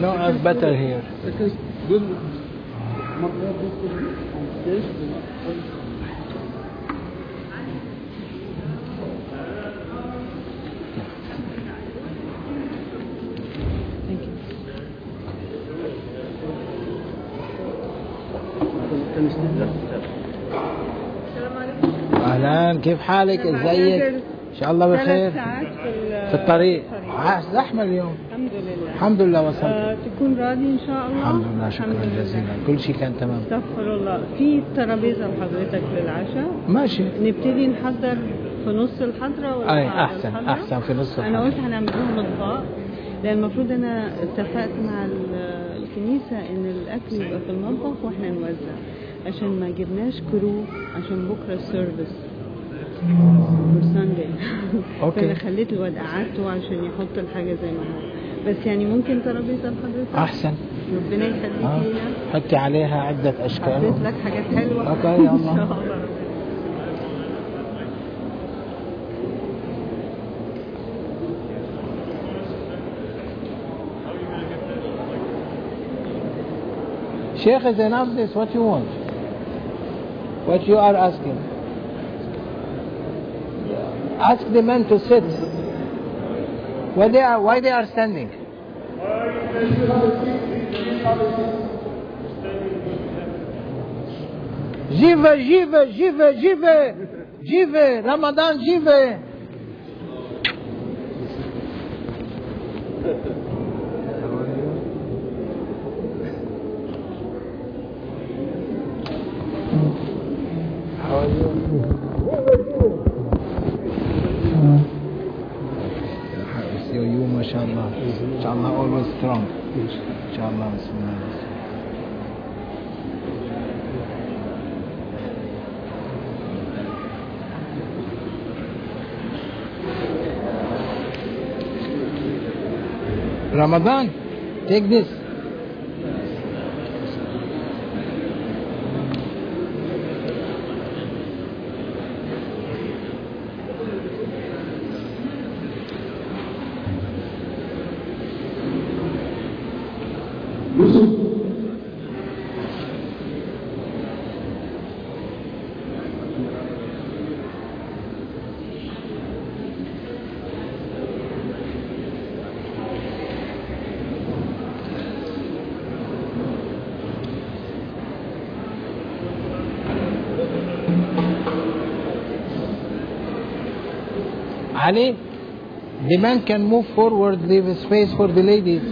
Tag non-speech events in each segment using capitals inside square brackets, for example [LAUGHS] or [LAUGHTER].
No, it's better here. أهلا كيف حالك؟ إزيك؟ إن شاء الله بخير. ثلاث ساعات في, الطريق. زحمة اليوم. الحمد لله وصلت. آه تكون راضي إن شاء الله. الحمد لله شكرا الحمد لله. جزيلا. كل شيء كان تمام. استغفر الله. في ترابيزة لحضرتك للعشاء؟ ماشي. نبتدي نحضر في نص الحضرة ولا بعد احسن الحضرة؟ أحسن في نص أنا الحلقة. قلت هنعمل لهم أطباق لأن المفروض أنا اتفقت مع ال- الكنيسة إن الأكل يبقى في المطبخ وإحنا نوزع. عشان ما جبناش crew عشان بكرة ال service. ساندي أوكي. فأنا خليت الواد قعدته عشان يحط الحاجة زي ما هو. بس يعني ممكن ترابيزه لحضرتك أحسن. ربنا يخليك آه. لينا. حطي عليها عدة حطيت اشكال لك حاجات حلوة. [LAUGHS] إن. شاء الله. Sheikh is enough this what you want. What you are asking. Ask the men to sit. Why they are why they are standing Jive, jive, jive, jive, jive, Ramadan jive. İnşallah. İnşallah always strong. İnşallah. Bismillahirrahmanirrahim. Ramadan, take this. Ali, the man can move forward, leave space for the ladies.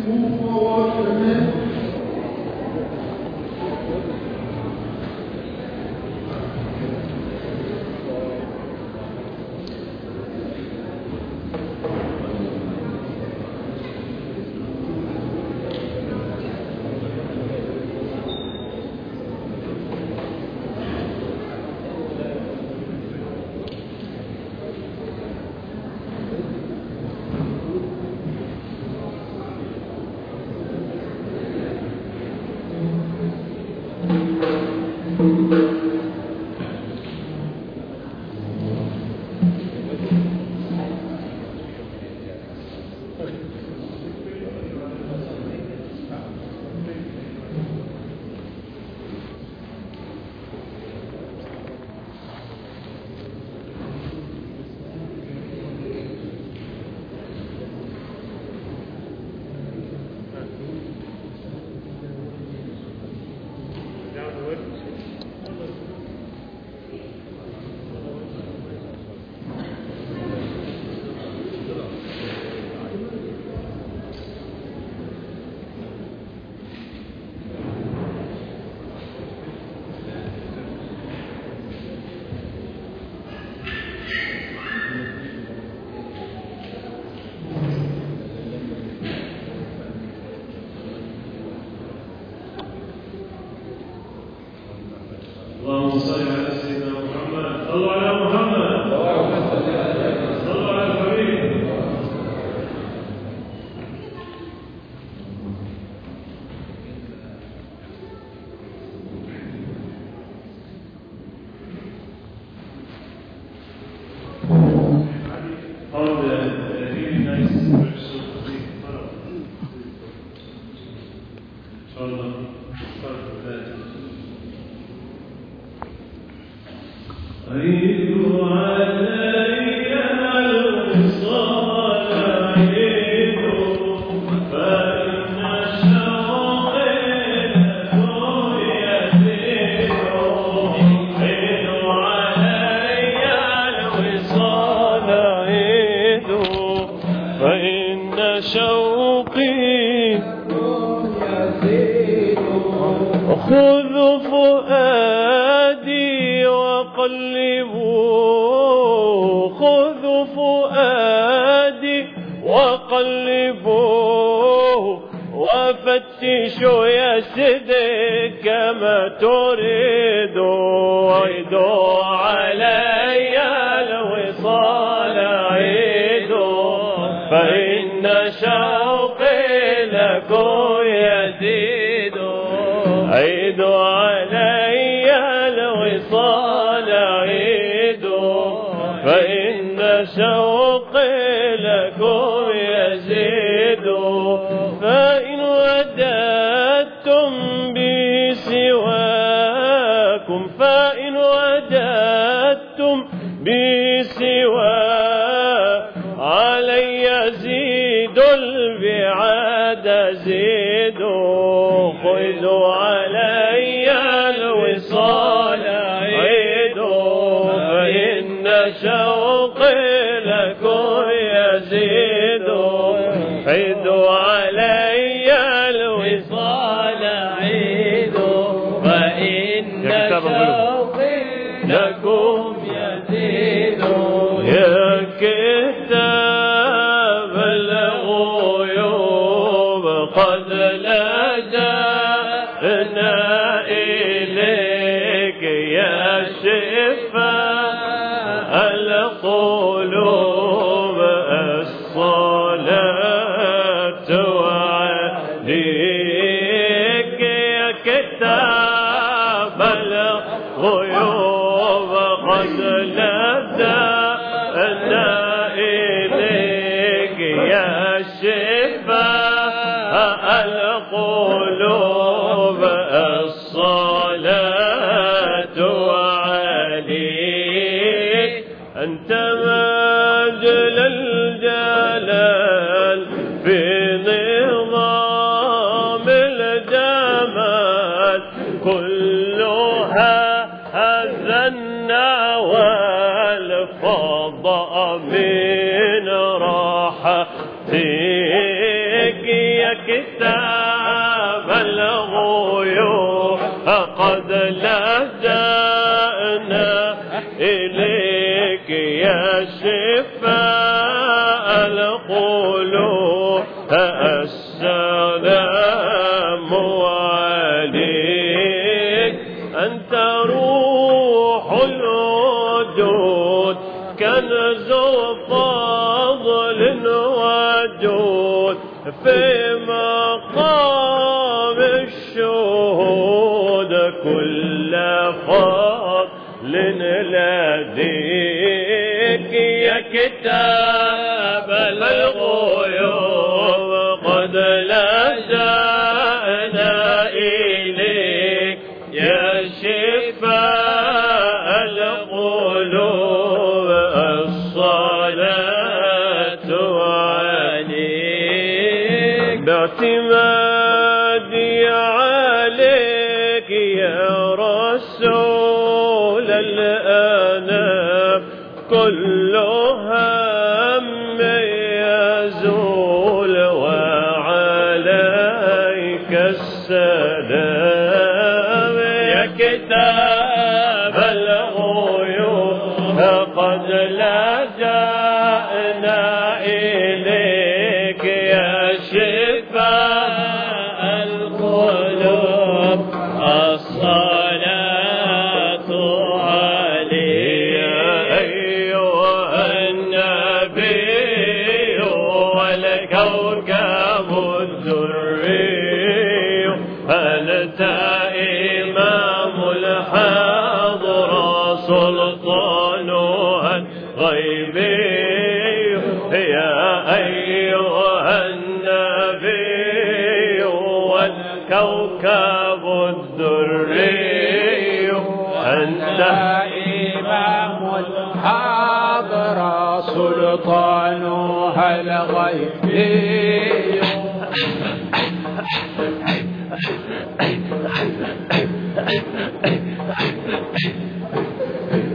قلبوه وفتشوا يا سيدي كما تريد ويدوا علي الوصال عيدوا فإن شوقي لكم يزيد. عيدوا أنت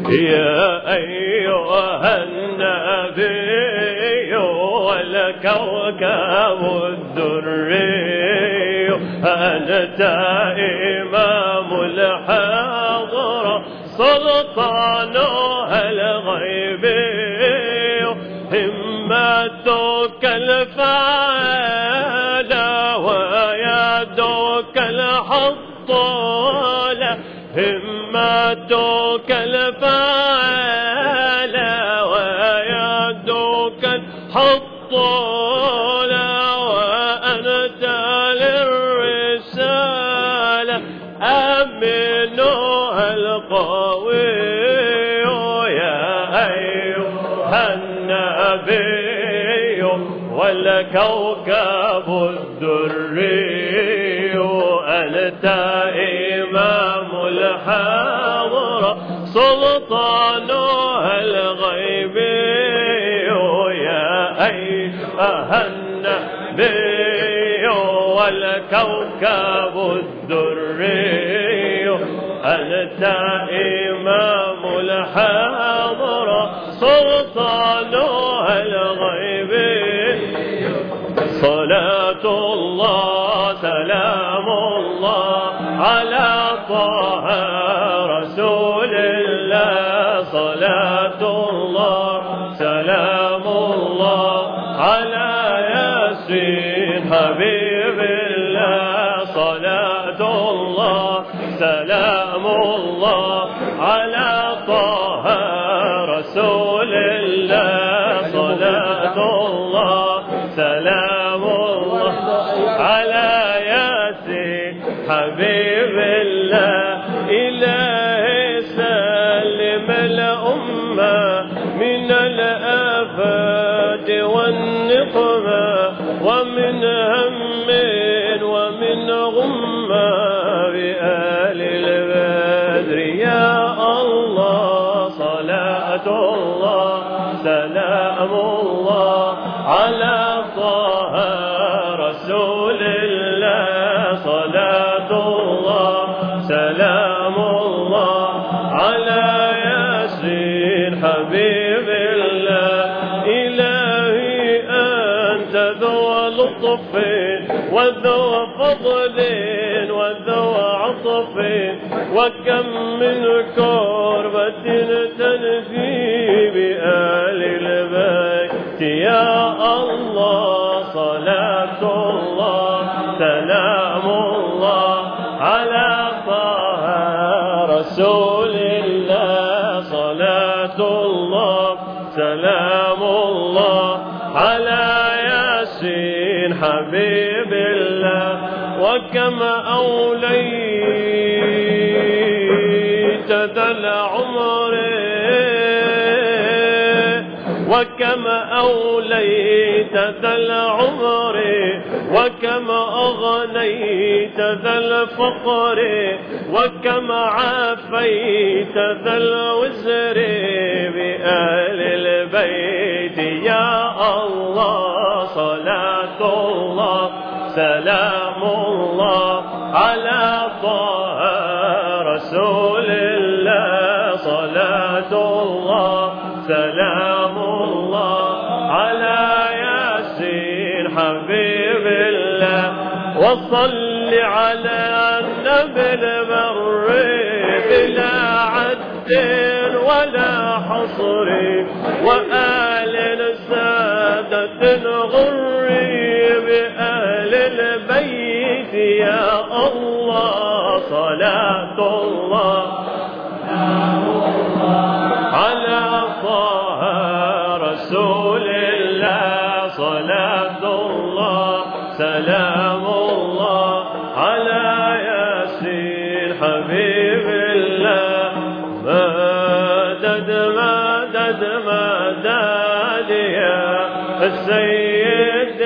الغيبي أيها النبي والكوكب الدري. أنت إمام الحضرة وكم من كربة تنفي بآل البيت. يا الله صلاة الله سلام الله على طه رسول الله. صلاة الله سلام الله على ياسين حبيب الله. وكم أوليت وكم أوليت ذا العمر وكم أغنيت ذا الفقر وكم عافيت ذا الوزر بآل البيت يا الله صلاة الله سلام الله على طه رسول وصل على النبي البر بلا عد ولا حصر. وآل سادة غر بأهل البيت. يا الله صلاة الله. على طه رسول الله صلاة الله. سلام السيد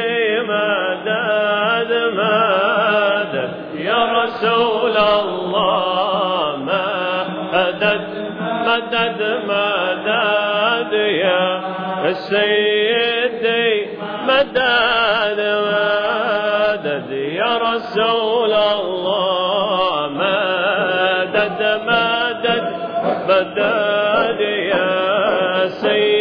مدد مدد. يا رسول الله مدد مدد مدد. يا سيدي مدد مدد. يا رسول الله مدد مدد. مدد يا سيدي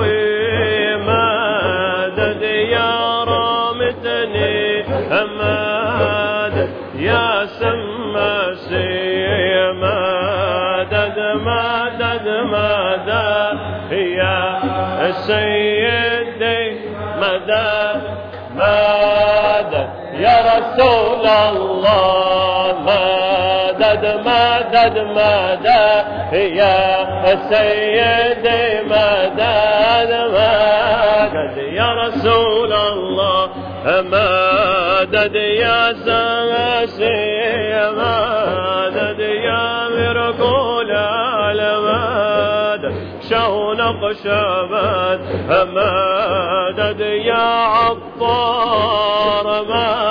فغناوي مدد يا رامتني مدد يا سماسي مدد مدد مدد يا سيدي مدد مدد يا رسول الله مدد مدد مدد يا سيدي مدد يا ساسي مدد يا مرقول المدد شونق شبد مدد يا عطار مدد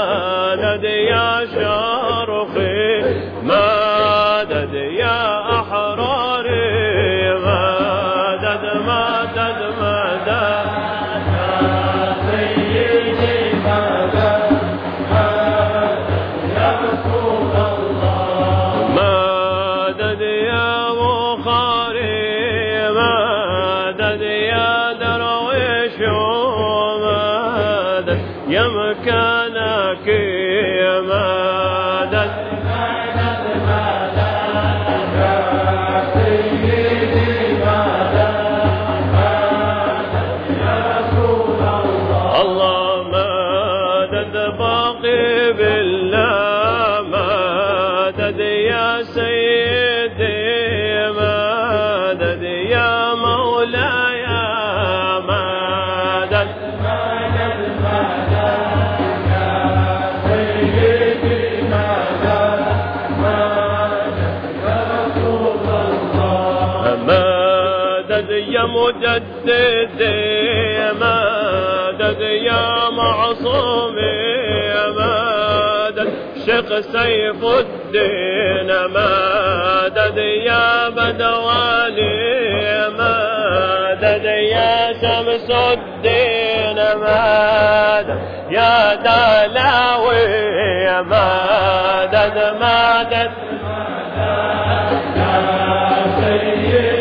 يا مجدد مدد يا معصوم مدد شيخ سيف الدين مدد يا بدواني مدد يا شمس الدين مدد يا دلاوي مدد مدد خالد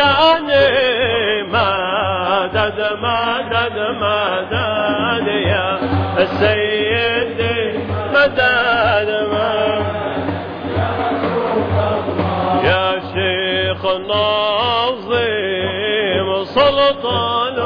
الداغستاني مدد مدد مدد يا مدد مدد يا شيخ ناظم سلطان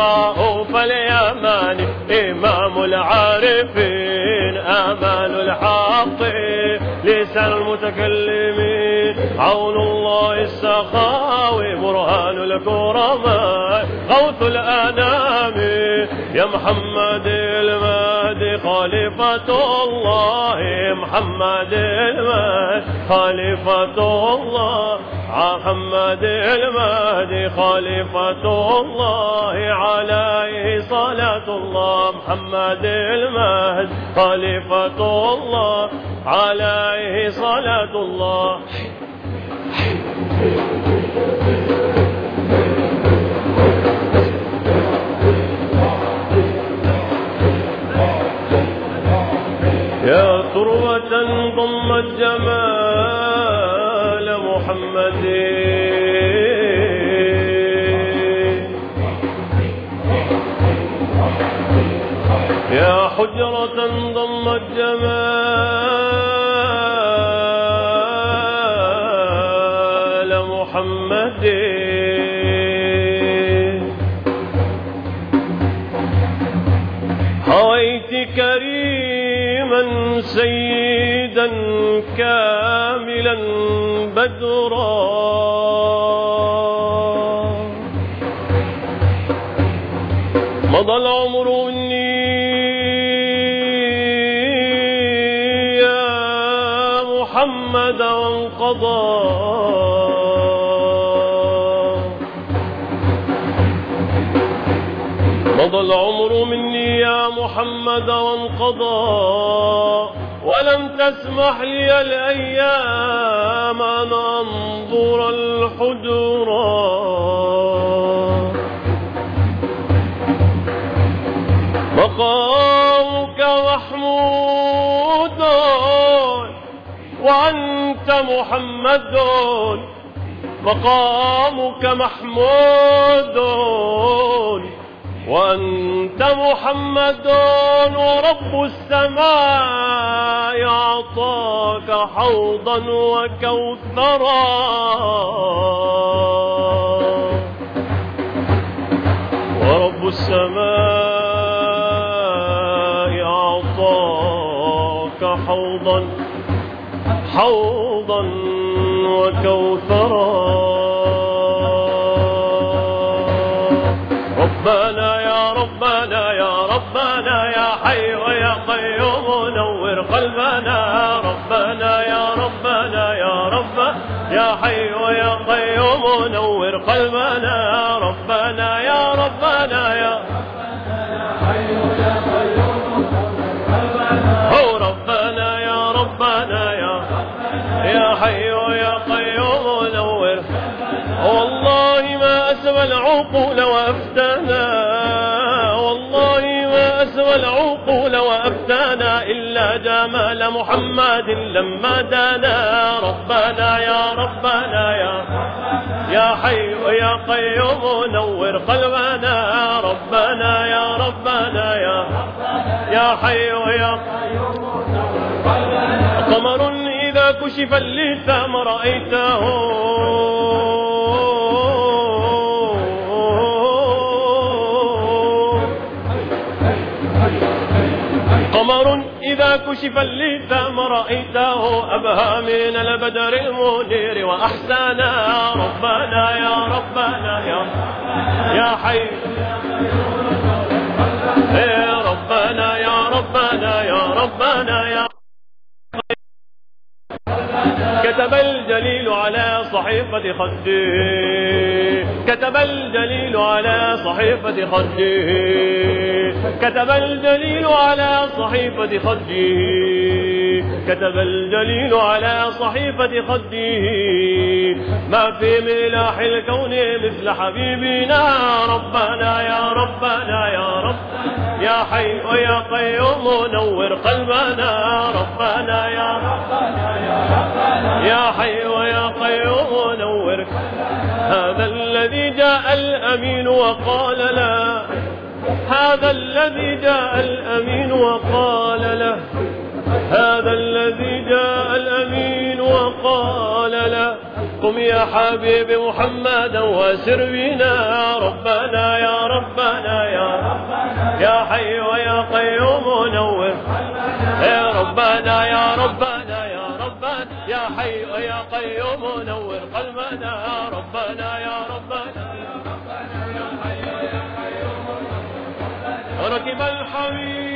الرؤوف اليماني إمام العارفين أمان الحق لسان المتكلمين عون الله السخاوي برهان الكرماء غوث الأنام يا محمد المهدي خليفة الله محمد المهدي خليفة الله. محمد المهدي خليفة الله عليه صلاة الله. محمد المهدي خليفة الله عليه صلاة الله. يا حجرة ضمت جمال وانقضى ولم تسمح لي الأيام أن أنظر الحجرات مقامك محمود وأنت محمد مقامك محمود وأنت محمد ورب السماء أعطاك حوضا وكوثرا. ورب السماء أعطاك حوضا حوضا وكوثرا. حي ويا قيوم نور قلبنا. ربنا يا ربنا يا رب يا حي ويا قيوم نور قلبنا. ربنا محمد لما دانا ربنا يا ربنا يا يا حي يا قيوم نور قلبنا ربنا يا ربنا يا يا حي يا قمر إذا كشف اللثام رأيته إذا كشف اللثام رأيته أبهى من البدر المنير وأحسانا ربنا يا ربنا يا يا حي. يا ربنا يا ربنا يا ربنا يا كتب الجليل على صحيفة خده كتب الجليل على صحيفة خده كتب الجليل على صحيفة خده كتب الجليل على صحيفة خده ما في ملاح الكون مثل حبيبنا. ربنا يا ربنا يا رب. يا حي ويا قيوم نور قلبنا. ربنا يا ربنا يا حي ويا قيوم نور. هذا الذي جاء الأمين وقال لا. هذا الذي جاء الأمين وقال له هذا الذي جاء الأمين وقال له قم يا حبيبي محمدا وسر بنا ربنا يا ربنا يا ربنا يا حي ويا قيوم نور. يا ربنا يا ربنا يا ربنا يا حي ويا قيوم نور. قلبنا ربنا يا ربنا ركب الحبيب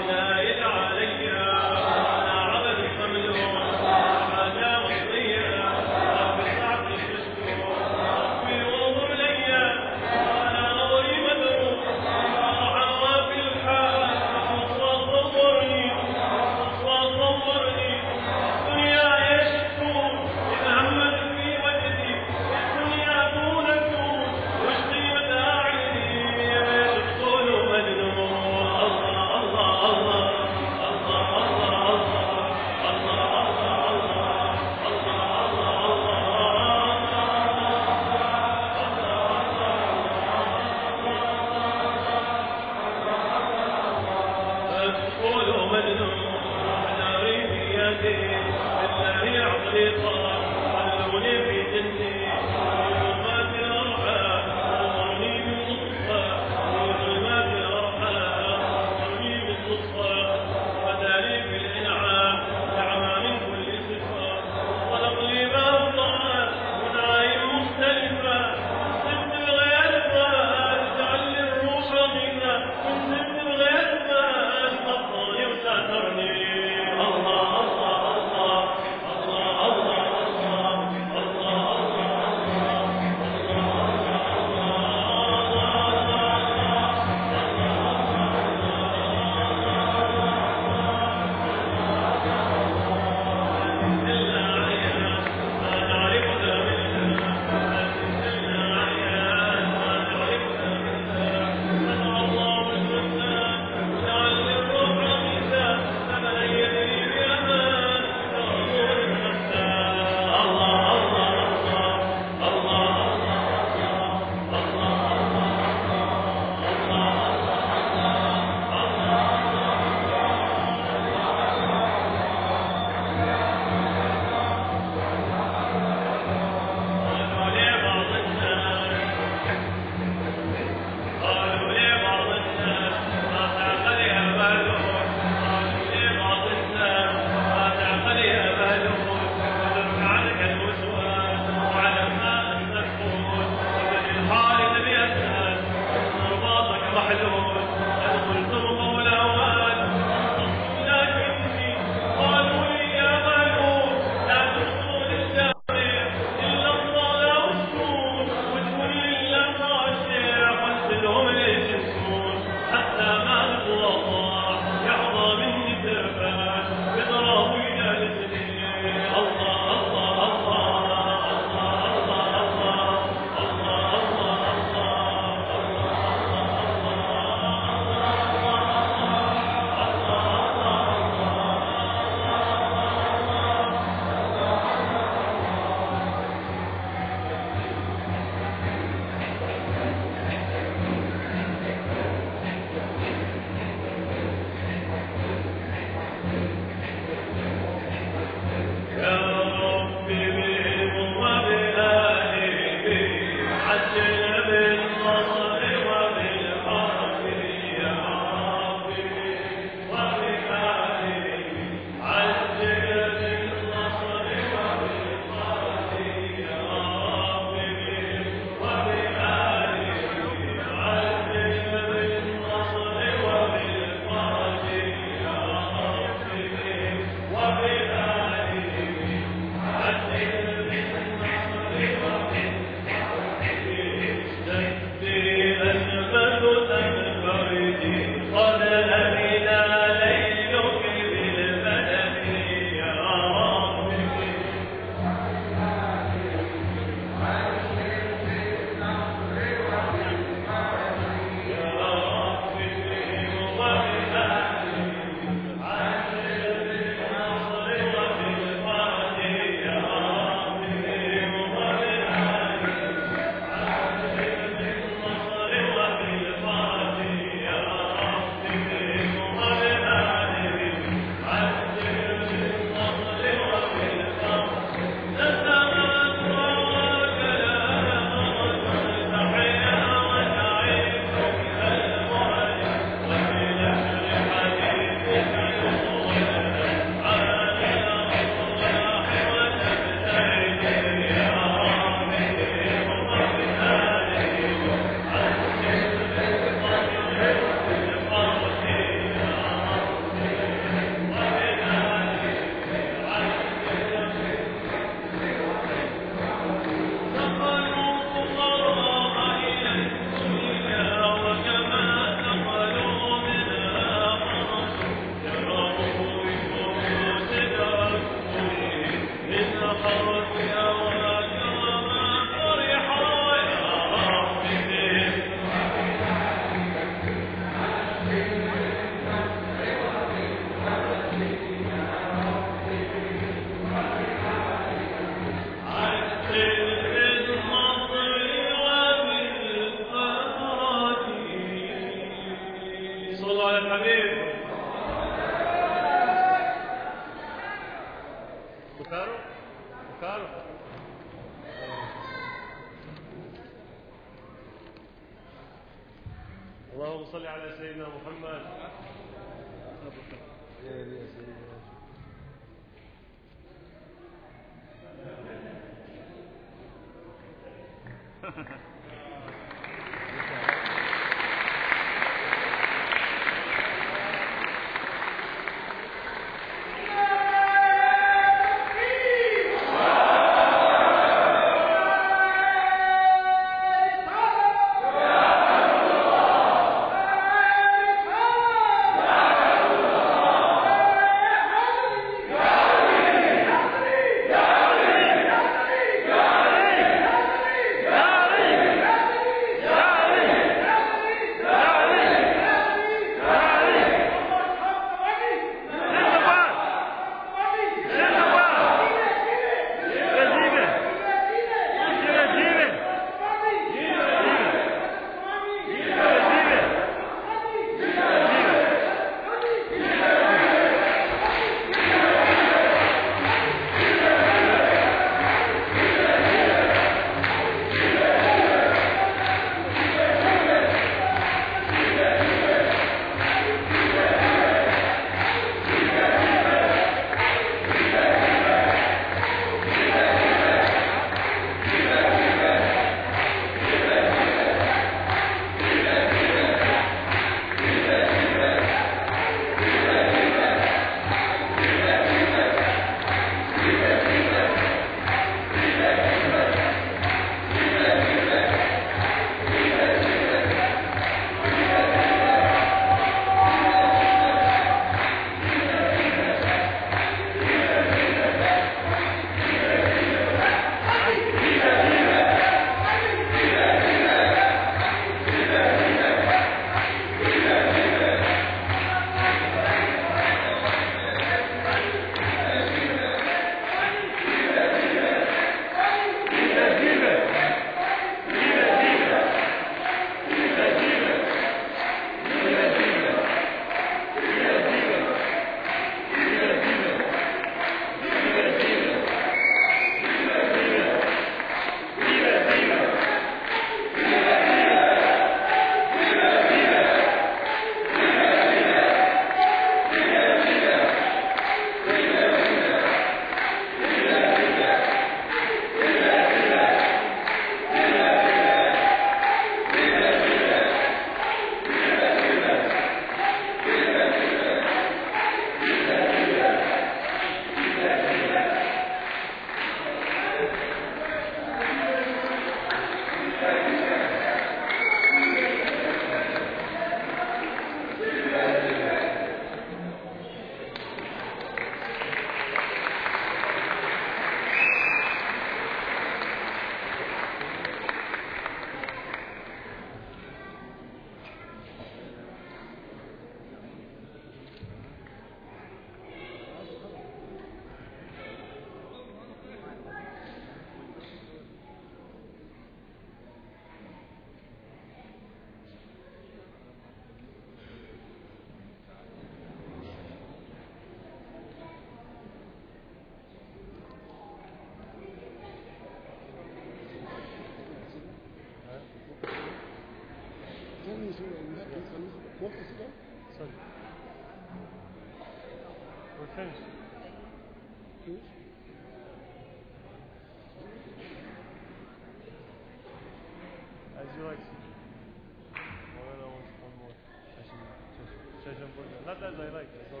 Not as I like, it. As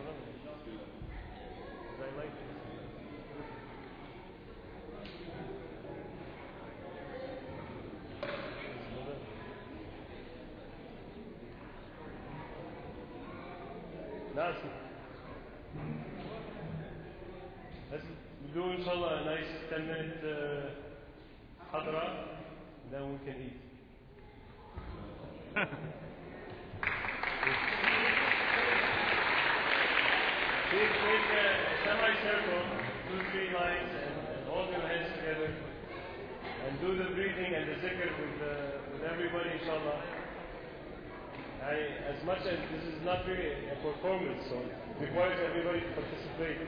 I like it. Nasıl? Let's do inshallah a nice 10 minute uh, hadra, then we can eat. do the breathing and the zikr with, the, with everybody, inshallah. I, as much as this is not really a performance, so it requires everybody to participate.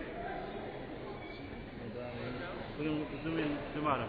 We'll do in tomorrow.